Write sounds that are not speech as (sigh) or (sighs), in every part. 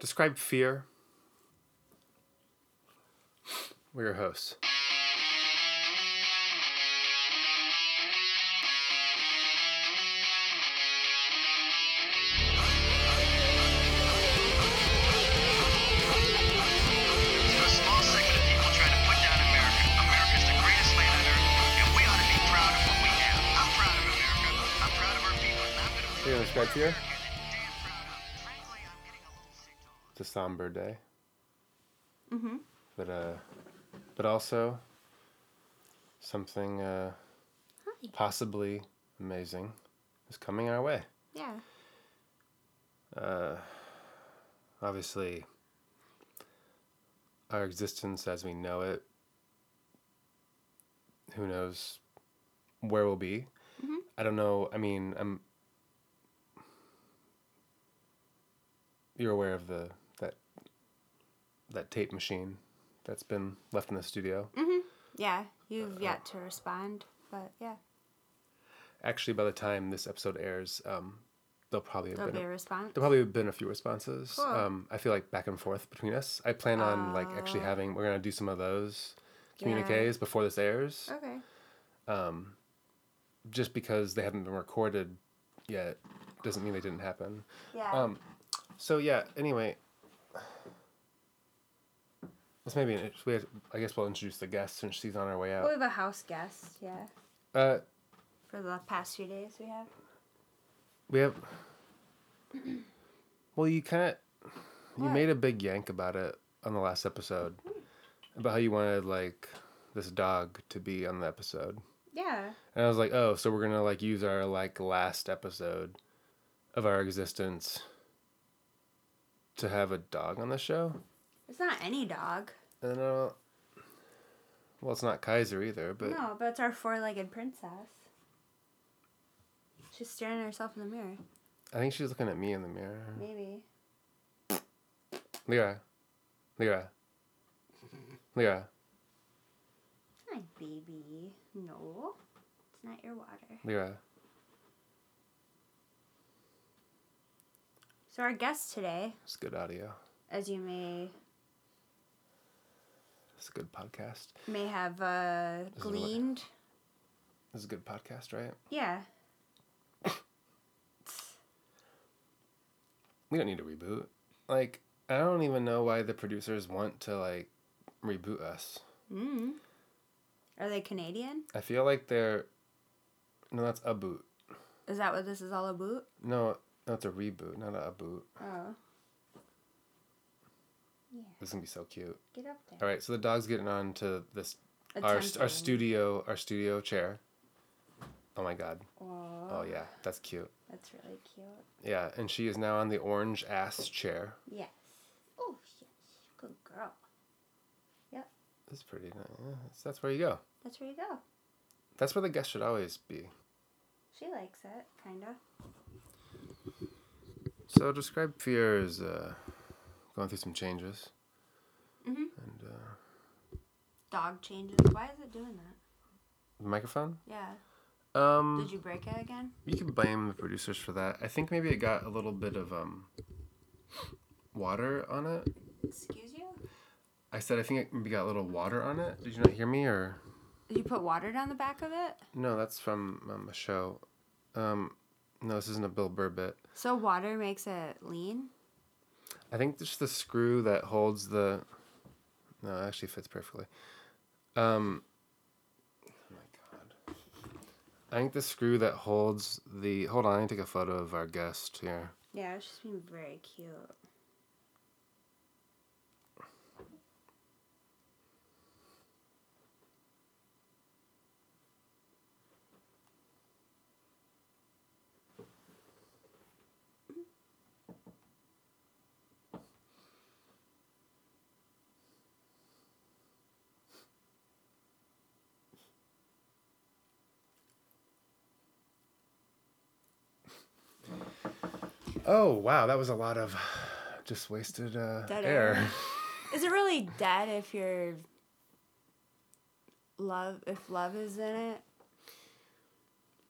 Describe fear. We're your hosts. To a small segment of people trying to put down America. America's the greatest land on earth, and we ought to be proud of what we have. I'm proud of America. I'm proud of our people, and I'm going to You gonna describe fear? A somber day. Mm-hmm. But uh, but also something uh, possibly amazing is coming our way. Yeah. Uh, obviously, our existence as we know it. Who knows where we'll be? I don't know. I mean, I'm. You're aware of the that tape machine that's been left in the studio. Yeah. You've yet to respond, but yeah, Actually, by the time this episode airs, um, there'll probably have there'll been be a, a response. There'll probably have been a few responses. Cool. Um, I feel like back and forth between us. I plan on like actually Oh. having. We're gonna do some of those Yeah. communiques before this airs, Okay. um, just because they haven't been recorded yet doesn't mean they didn't happen. Yeah. Um, so yeah. Anyway, let's maybe we have, I guess we'll introduce the guest since she's on her way out. we have a house guest. Yeah. Uh, For the past few days, we have. we have. Well, you kind of you What? made a big yank about it on the last episode about how you wanted like this dog to be on the episode. Yeah. And I was like, "Oh, so we're going to like use our like last episode of our existence to have a dog on the show?" It's not any dog. And uh, well, it's not Kaiser either, but no, but it's our four-legged princess. She's staring at herself in the mirror. I think she's looking at me in the mirror. Maybe. Lyra. Lyra. Lyra. Hi, baby. No, it's not your water. Lyra. So our guest today, It's good audio. as you may It's a good podcast. may have uh, is what- gleaned, This is a good podcast, right? yeah, We don't need to reboot. Like, I don't even know why the producers want to like reboot us. mm. Are they Canadian? I feel like they're no, that's a boot. Is that what this is all about? No, no, it's a reboot, not a boot. Oh. Yeah, This is gonna be so cute. get up there. right, so the dog's getting on to this our our studio our studio chair. Oh my god. Oh, Oh yeah, that's cute. that's really cute. Yeah, and she is now on the orange ass chair. Yes. Oh, yes. Good girl. Yep. That's pretty nice. Yeah, that's, that's where you go. That's where you go. That's where the guest should always be. She likes it, kind of. So describe fear as uh, going through some changes. Mhm. And uh, Dog changes. Why is it doing that? the microphone. Yeah. Um, Did you break it again? you can blame the producers for that. I think maybe it got a little bit of um water on it. Excuse you? I said I think it maybe got a little water on it. Did you not hear me or you put water down the back of it? no? That's from um, a show. Um, no, this isn't a Bill Burr bit. So water makes it lean? I think just the screw that holds the. No, it actually fits perfectly. Um. Oh my god. I think the screw that holds the. Hold on, I need to take a photo of our guest here. Yeah, just being very cute. Oh wow, that was a lot of (sighs) just wasted uh, Dead air. air. (laughs) Is it really dead if your love if love is in it?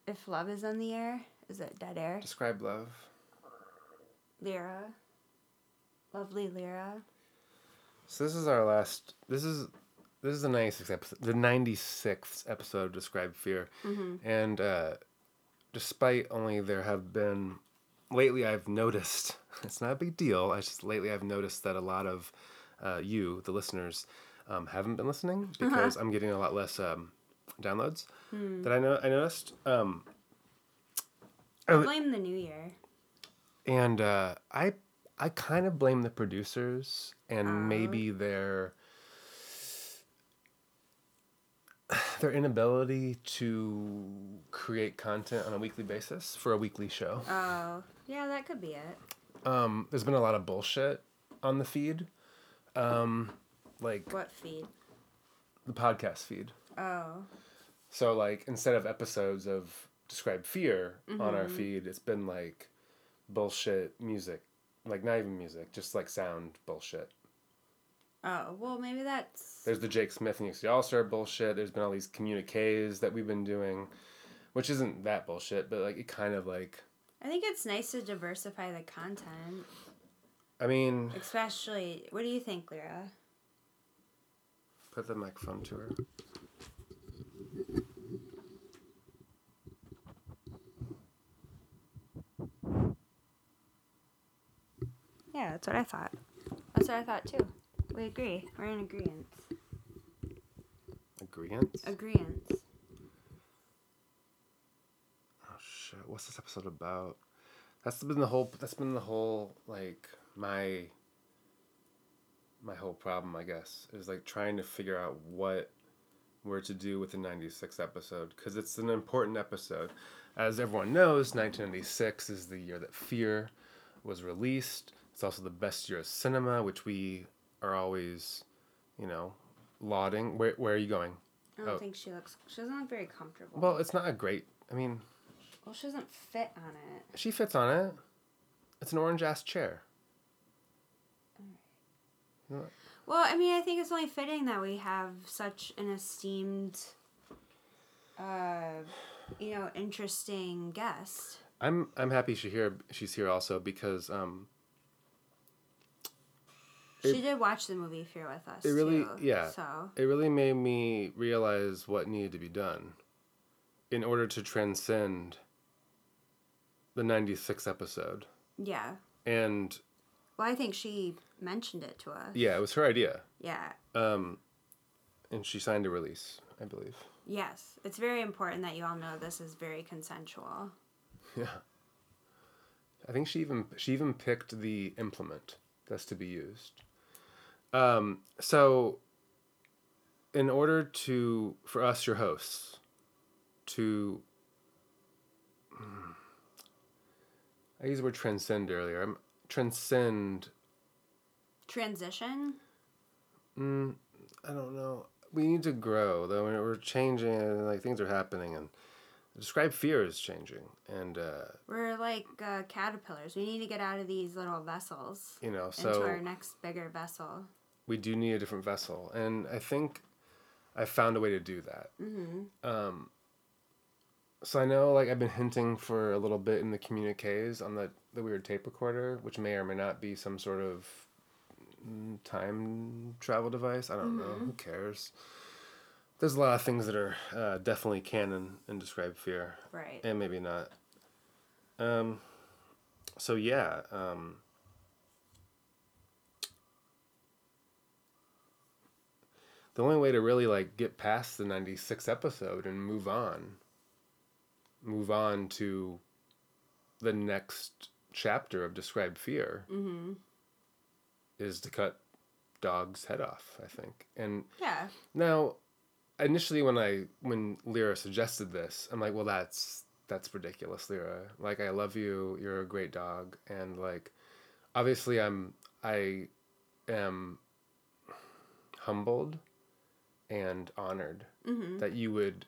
If love is in the air, is it dead air? Describe love. Lyra. Lovely Lyra. So this is our last. This is this is the ninety sixth episode. The ninety sixth episode of Describe Fear, and uh, despite only there have been lately, I've noticed (laughs) it's not a big deal. I just lately I've noticed that a lot of uh, you, the listeners, um, haven't been listening because I'm getting a lot less um, downloads. That I know I noticed. Um, I Oh, blame the new year. and uh, I I kind of blame the producers and Oh. maybe their (sighs) their inability to create content on a weekly basis for a weekly show. Oh, yeah, that could be it. Um, there's been a lot of bullshit on the feed, um, like What feed? the podcast feed. Oh, So like instead of episodes of describe fear on our feed, it's been like bullshit music, like not even music, just like sound bullshit. oh, well, maybe that's. There's the Jake Smith and UC All Star bullshit. There's been all these communiques that we've been doing, which isn't that bullshit, but like it kind of like, I think it's nice to diversify the content, I mean, especially. What do you think, Lyra? put the microphone to her. Yeah, that's what I thought. That's what I thought too. We agree. We're in agreement. Agreements? Agreement. Oh shit! What's this episode about? That's been the whole. That's been the whole like my. My whole problem, I guess, is like trying to figure out what we're to do with the '96 episode because it's an important episode. As everyone knows, 1996 is the year that Fear was released. It's also the best year of cinema, which we are always, you know, lauding. Where Where are you going? I don't Oh. think she looks. She doesn't look very comfortable. Well, it's not a great. I mean, well, she doesn't fit on it. She fits on it. It's an orange ass chair. Well, I mean, I think it's only fitting that we have such an esteemed, uh, you know, interesting guest. I'm I'm happy she here. She's here also because um. It- she did watch the movie Fear with us. it really- too, yeah. So It really made me realize what needed to be done, in order to transcend. The ninety six episode, yeah. and Well, I think she mentioned it to us. yeah, it was her idea. Yeah. Um, and she signed a release, I believe. Yes, it's very important that you all know this is very consensual. Yeah. I think she even she even picked the implement that's to be used. Um, so in order to for us your hosts to I used the word transcend earlier. I'm transcend Transition. mm, I don't know. We need to grow though and we're changing and like things are happening and describe fear is changing and uh, We're like uh, caterpillars. We need to get out of these little vessels you know into so our next bigger vessel. we do need a different vessel and i think i found a way to do that mm-hmm. um, so i know like i've been hinting for a little bit in the communiques on the, the weird tape recorder which may or may not be some sort of mm, time travel device. I don't know. Who cares? There's a lot of things that are uh, definitely canon and describe fear. Right. and maybe not. Um, so yeah um, the only way to really like get past the 96 episode and move on move on to the next chapter of describe fear Mm-hmm. is to cut dog's head off i think and Yeah. now initially when i when lyra suggested this i'm like well that's that's ridiculous lyra like i love you you're a great dog and like obviously i'm i am humbled and honored Mm-hmm. that you would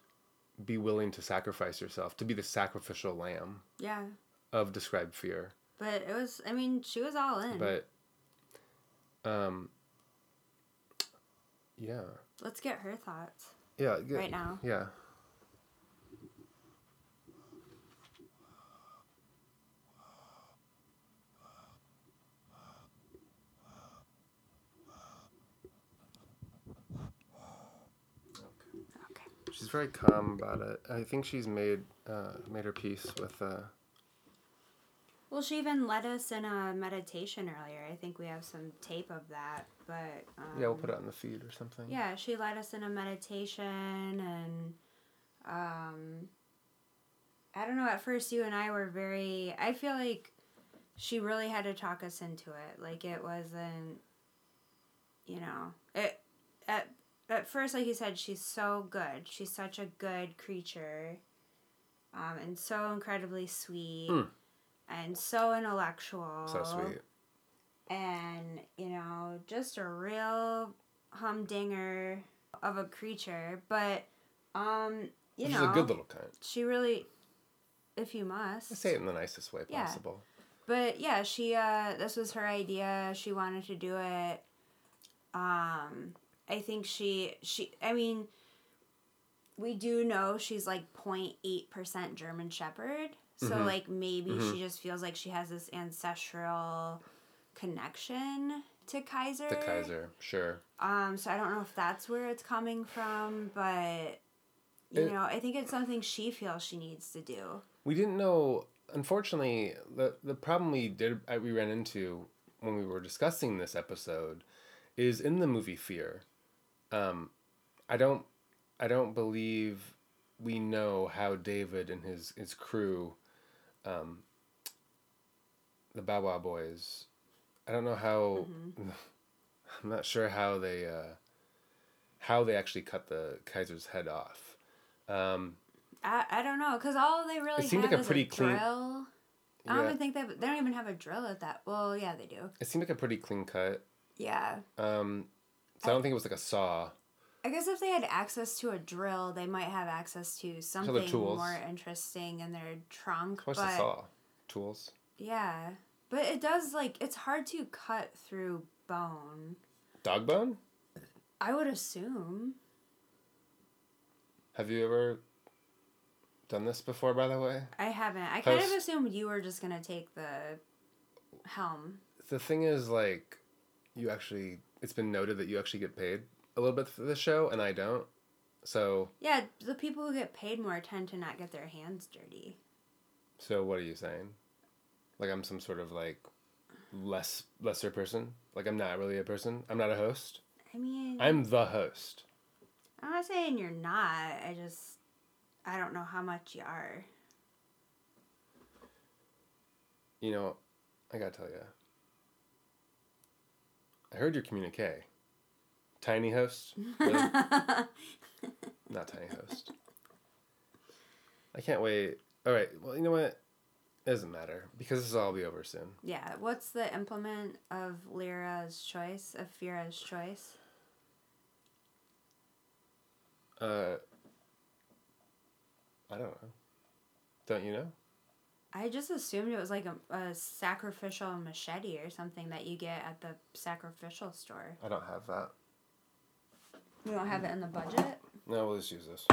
be willing to sacrifice yourself to be the sacrificial lamb Yeah. of described fear But it was. I mean, she was all in. but um yeah Let's get her thoughts yeah right now. yeah very calm about it. I think she's made uh, made her peace with. Uh, Well, she even led us in a meditation earlier. I think we have some tape of that, but um, yeah, we'll put it on the feed or something. Yeah, she led us in a meditation, and um, I don't know. At first, you and I were very. I feel like she really had to talk us into it. Like it wasn't, you know, it at at first, like you said, she's so good. She's such a good creature, um, and so incredibly sweet, Mm. and so intellectual So sweet. and you know just a real humdinger of a creature but um you She's know she's a good little cunt. she really if you must I say it in the nicest way Yeah. possible. but yeah she uh this was her idea she wanted to do it um i think she she i mean we do know she's like 0.8% german shepherd so Mhm. like maybe Mhm. she just feels like she has this ancestral connection to kaiser The Kaiser, sure. um so i don't know if that's where it's coming from but you It- know i think it's something she feels she needs to do We didn't know. Unfortunately, the the problem we did uh, we ran into when we were discussing this episode is in the movie Fear. Um, I don't I don't believe we know how David and his his crew, um, the Wow Boys. I don't know how. (laughs) I'm not sure how they uh, how they actually cut the Kaiser's head off. Um, I, I don't know, cause all they really It seemed like a pretty a clean- drill. I don't yeah, even think they they don't even have a drill at that. Well, yeah, they do. it seemed like a pretty clean cut. Yeah, Um, so I don't think it was like a saw. I guess if they had access to a drill, they might have access to something tools. more interesting in their trunk. What's but the saw? Tools. yeah, but it does like it's hard to cut through bone. Dog bone? I would assume. Have you ever done this before? By the way, I haven't. I kind of assumed you were just gonna take the helm. the thing is, like, you actually. It's been noted that you actually get paid a little bit for the show, and I don't. So, Yeah, the people who get paid more tend to not get their hands dirty. so what are you saying? Like I'm some sort of like less lesser person? Like I'm not really a person. I'm not a host. I mean, I'm the host. I'm not saying you're not. I just, I don't know how much you are. You know, I gotta tell you. I heard your communique. Tiny host? Really? (laughs) Not tiny host. I can't wait. All right. Well, you know what? It doesn't matter because this will all be over soon. yeah. What's the implement of Lyra's choice? Of Fira's choice? Uh, I don't know. Don't you know? I just assumed it was like a, a sacrificial machete or something that you get at the sacrificial store. I don't have that. You don't have it in the budget? No, we'll just use this.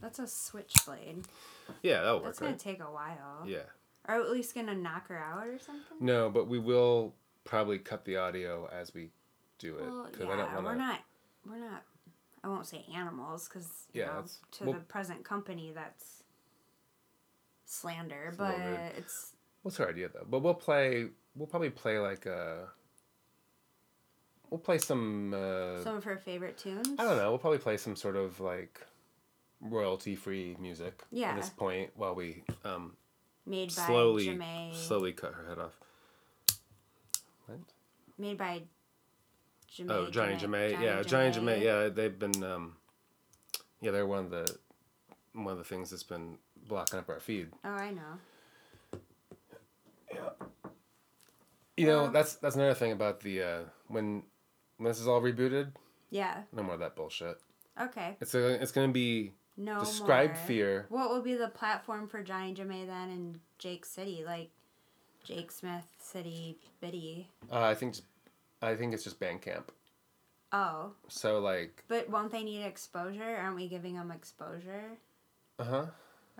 That's a switchblade. Yeah, that'll work, That's gonna right? take a while. Yeah. Or at least gonna knock her out or something? No, but we will probably cut the audio as we do it Well, because yeah, I don't want to. we're not, we're not. I won't say animals because Yeah, know, to well- the present company that's slander, It's but it's What's our idea though? But we'll play. We'll probably play like a. We'll play some. Uh, some of her favorite tunes. I don't know. We'll probably play some sort of like royalty-free music Yeah. at this point while we um, Made by slowly Jamae. slowly cut her head off. What? Made by Jamae. Oh, Johnny Jamae. Yeah, Johnny Jamae. Yeah, they've been. Um, yeah, they're one of the one of the things that's been blocking up our feed. Oh, I know. Yeah. You know, that's that's another thing about the uh, when when this is all rebooted. Yeah. No more of that bullshit. Okay. It's a, it's gonna be No describe more. fear. What will be the platform for Johnny Jamae then in Jake City? Like Jake Smith City Biddy. Uh, I think I think it's just Bandcamp. Oh, So like, but won't they need exposure? Aren't we giving them exposure? uh huh.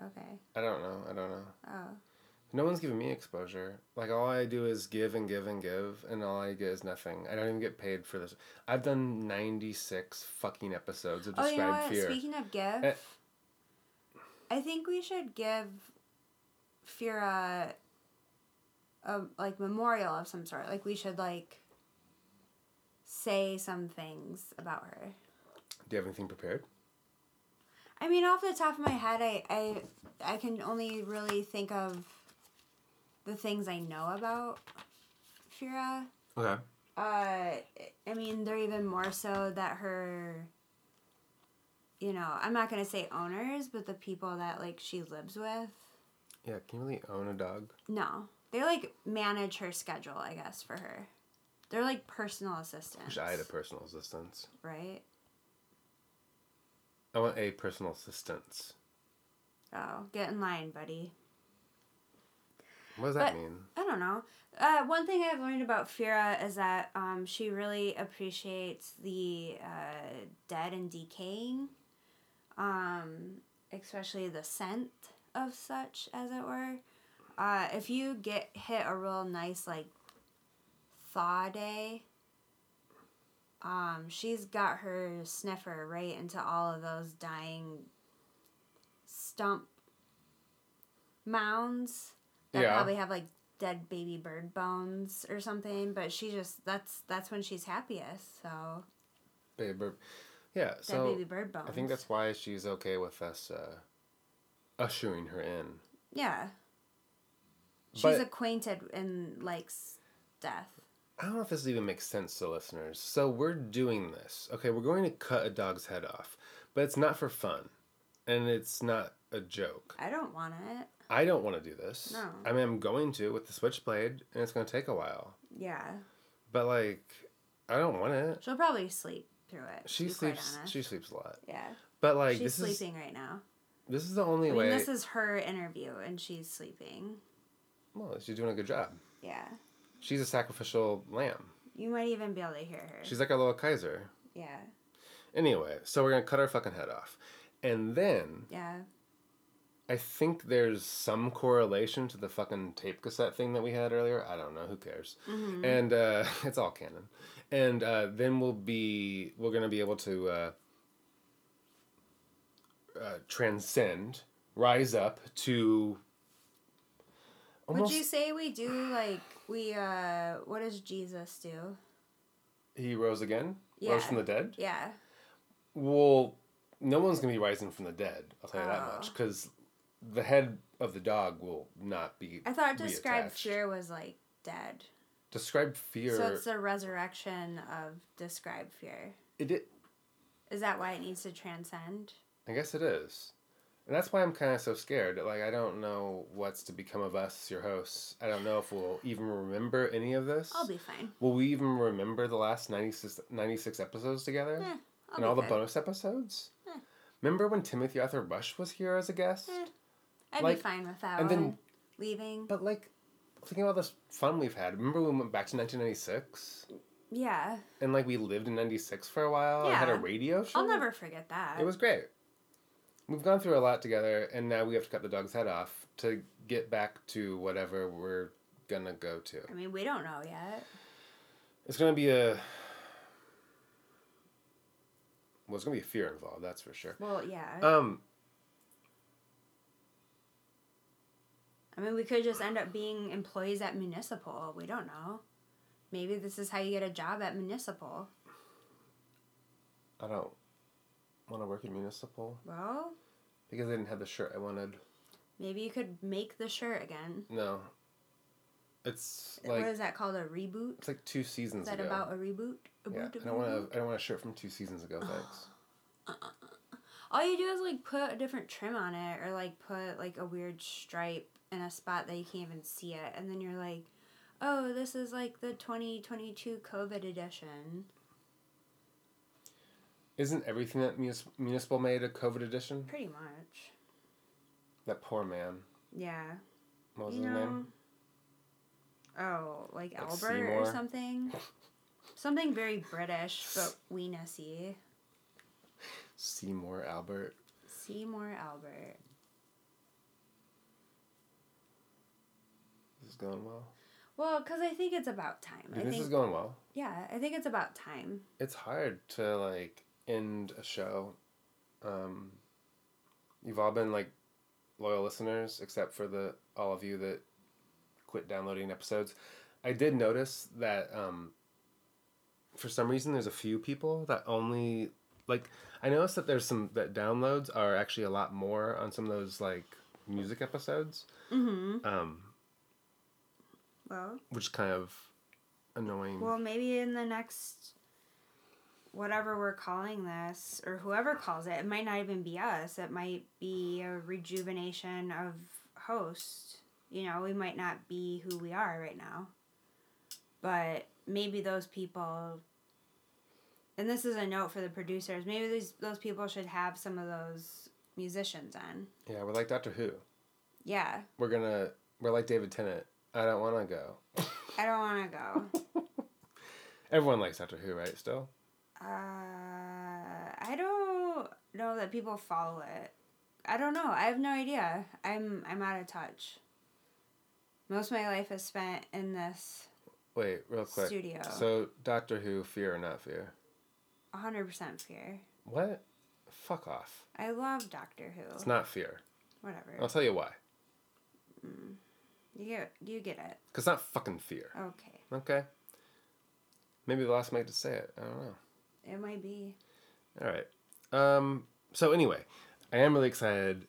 Okay. I don't know. I don't know. Oh. No one's giving me exposure. Like all I do is give and give and give, and all I get is nothing. I don't even get paid for this. I've done ninety six fucking episodes of Oh, Describe you know what? Fear. Speaking of give, Eh. I think we should give Fira a like memorial of some sort. Like we should like say some things about her. Do you have anything prepared? I mean, off the top of my head, I I I can only really think of the things I know about Fira. Okay. Uh, I mean, they're even more so that her. You know, I'm not gonna say owners, but the people that like she lives with. Yeah. Can you really own a dog? No, they like manage her schedule. I guess for her, they're like personal assistants. Wish I had a personal assistant. right. I want a personal assistant. Oh, get in line, buddy. What does that mean? I don't know. Uh, one thing I've learned about Fira is that um, she really appreciates the uh, dead and decaying, um, especially the scent of such, as it were. Uh, if you get hit a real nice like thaw day, um, she's got her sniffer right into all of those dying stump mounds that Yeah. probably have like dead baby bird bones or something but she just that's that's when she's happiest so Baby bird. Yeah. dead So baby bird bones I think that's why she's okay with us uh, ushering her in. yeah she's But- acquainted and likes death I don't know if this even makes sense to listeners. So we're doing this. Okay, we're going to cut a dog's head off, but it's not for fun, and it's not a joke. i don't want it I don't want to do this. No. I mean, I'm going to with the switchblade, and it's going to take a while. yeah But like, I don't want it. she'll probably sleep through it She sleeps. She sleeps a lot. yeah But like, she's this is sleeping right now this is the only i mean way. this is her interview and she's sleeping well, she's doing a good job. yeah She's a sacrificial lamb. you might even be able to hear her She's like a little Kaiser. yeah Anyway, so we're gonna cut her fucking head off, and then yeah I think there's some correlation to the fucking tape cassette thing that we had earlier. I don't know. Who cares? Mm-hmm. And uh, (laughs) it's all canon. And uh, then we'll be we're gonna be able to uh, uh, transcend, rise up to. Would you say we do like we uh what does jesus do he rose again. Yeah. Rose from the dead. yeah Well, no one's gonna be rising from the dead. I'll tell you that Oh. much. Because the head of the dog will not be. I thought describe reattached. fear was like dead. Describe fear. So it's the resurrection of describe fear. it, it Is that why it needs to transcend? I guess it is. And that's why I'm kind of so scared. Like, I don't know what's to become of us, your hosts. I don't know if we'll even remember any of this. I'll be fine. Will we even remember the last 96, 96 episodes together? Eh, and all the bonus episodes? Eh. Remember when Timothy Arthur Rush was here as a guest? Eh, I'd Like, be fine with that. and then- leaving. But, like, thinking about this fun we've had. Remember when we went back to 1996? yeah, And, like, we lived in 96 for a while and had a radio show? I'll never forget that. It was great. We've gone through a lot together, and now we have to cut the dog's head off to get back to whatever we're gonna go to. I mean, we don't know yet. It's gonna be a. Well, it's gonna be fear involved, that's for sure. Well, yeah. Um, I mean, we could just end up being employees at municipal. We don't know. Maybe this is how you get a job at municipal. I don't want to work at municipal Well, because I didn't have the shirt I wanted. maybe you could make the shirt again. No, it's what like is that called? A reboot? it's like two seasons Is that ago. about a reboot? A yeah, I don't want to. I don't want a shirt from two seasons ago. Thanks. All you do is like put a different trim on it, or like put like a weird stripe in a spot that you can't even see it, and then you're like, "Oh, this is like the 2022 COVID edition." Isn't everything that munis- municipal made a COVID edition? Pretty much. That poor man. Yeah. What was you his know. name? Oh, like, Like Albert Seymour? or something. (laughs) Something very British, but weenusy. Seymour Albert. Seymour Albert. is going well. Well, because I think it's about time. I think this is going well? yeah, I think it's about time. It's hard to like end a show. Um, you've all been like loyal listeners, except for the all of you that quit downloading episodes. I did notice that um, for some reason there's a few people that only like. I noticed that there's some that downloads are actually a lot more on some of those like music episodes, Mm-hmm. um, Well, which is kind of annoying. well, maybe in the next whatever we're calling this, or whoever calls it, it might not even be us. It might be a rejuvenation of host. You know, we might not be who we are right now. But maybe those people and this is a note for the producers, maybe these those people should have some of those musicians on. yeah, we're like Doctor Who. Yeah. We're gonna we're like David Tennant. I don't want to go. I don't wanna go. (laughs) Everyone likes Doctor Who, right? Still. Uh, I don't know that people follow it. I don't know. I have no idea. I'm I'm out of touch. Most of my life is spent in this Wait, real quick. studio. So Doctor Who, fear or not fear? hundred percent fear. What? Fuck off. I love Doctor Who. It's not fear. Whatever. I'll tell you why. You get you get it. Cause it's not fucking fear. Okay. Okay. Maybe the last mate to say it. I don't know. It might be. All right. Um. So anyway, I am really excited.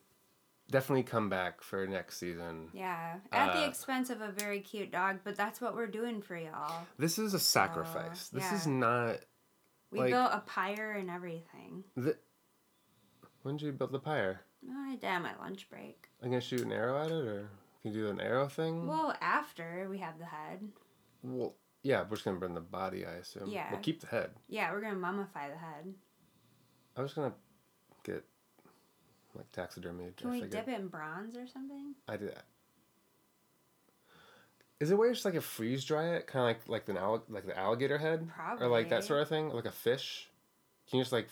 Definitely come back for next season. Yeah. At the Uh, expense of a very cute dog, but that's what we're doing for y'all. This is a sacrifice. this is not. We Like- built a pyre and everything. The, when did you build the pyre? Oh, I did on my lunch break. You gonna shoot an arrow at it, or can you do an arrow thing? Well, after we have the head. Well, yeah, we're just gonna burn the body, I assume. Yeah. We'll keep the head. Yeah, we're gonna mummify the head. I was gonna get like taxidermy. Can we dip it in bronze or something? I did. Is it where you just like a freeze dry it, kind of like like the allig- like the alligator head, or like that sort of thing, like a fish? Can you just like?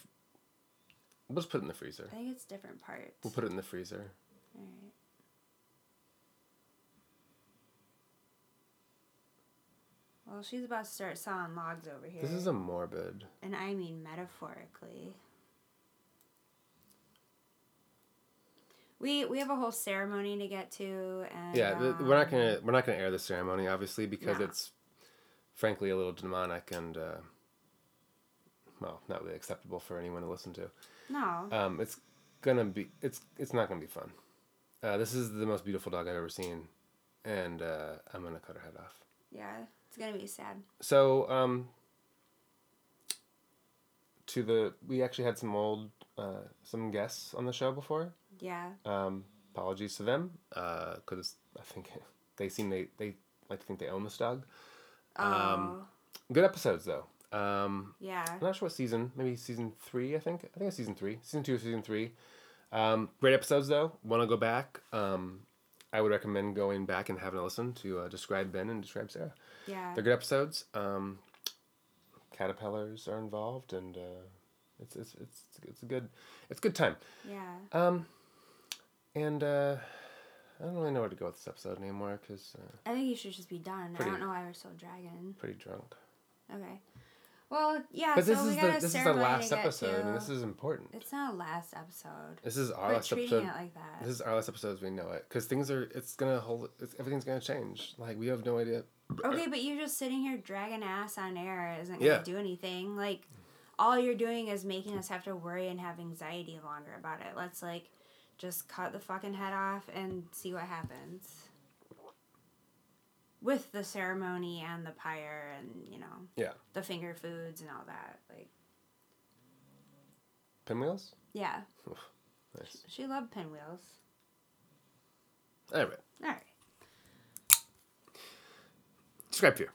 We'll put it in the freezer. I think it's different parts. We'll put it in the freezer. Alright. Well, she's about to start sawing logs over here. This is a morbid. and I mean metaphorically. We we have a whole ceremony to get to, and Yeah, th we're not um, gonna we're not gonna air the ceremony, obviously, because No. it's frankly a little demonic and uh, well, not really acceptable for anyone to listen to. No, Um, it's gonna be it's it's not gonna be fun. Uh, this is the most beautiful dog I've ever seen, and uh, I'm gonna cut her head off. yeah, it's gonna be sad. So um, to the we actually had some old uh, some guests on the show before. Yeah, Um, apologies to them because I think (laughs) they seem they they like to think they own this dog. oh, Um, Good episodes though. Um, yeah, I'm not sure what season. Maybe season three. I think. I think it's season three. Season two, or season three. Um, great episodes though. Want to go back? Um, I would recommend going back and having a listen to uh, Describe Ben and Describe Sarah. Yeah. They're good episodes. Um, caterpillars are involved, and uh, it's, it's it's it's a good it's a good time. Yeah. Um, and uh, I don't really know where to go with this episode anymore because uh, I think you should just be done. Pretty- I don't know why we're still dragging. pretty drunk. Okay. Well, yeah. But so this we is the this is the last episode, to. and this is important. It's not a last episode. This is our We're last treating episode. it like that. This is our last episode as we know it, because things are. It's gonna hold. It's, everything's gonna change. Like we have no idea. Okay, uh, but you're just sitting here dragging ass on air isn't gonna Yeah. do anything. Like, all you're doing is making us have to worry and have anxiety longer about it. Let's like, just cut the fucking head off and see what happens. With the ceremony and the pyre and you know Yeah. the finger foods and all that. Like, Pinwheels. yeah, Nice. she loved pinwheels. Right. All right. Describe fear.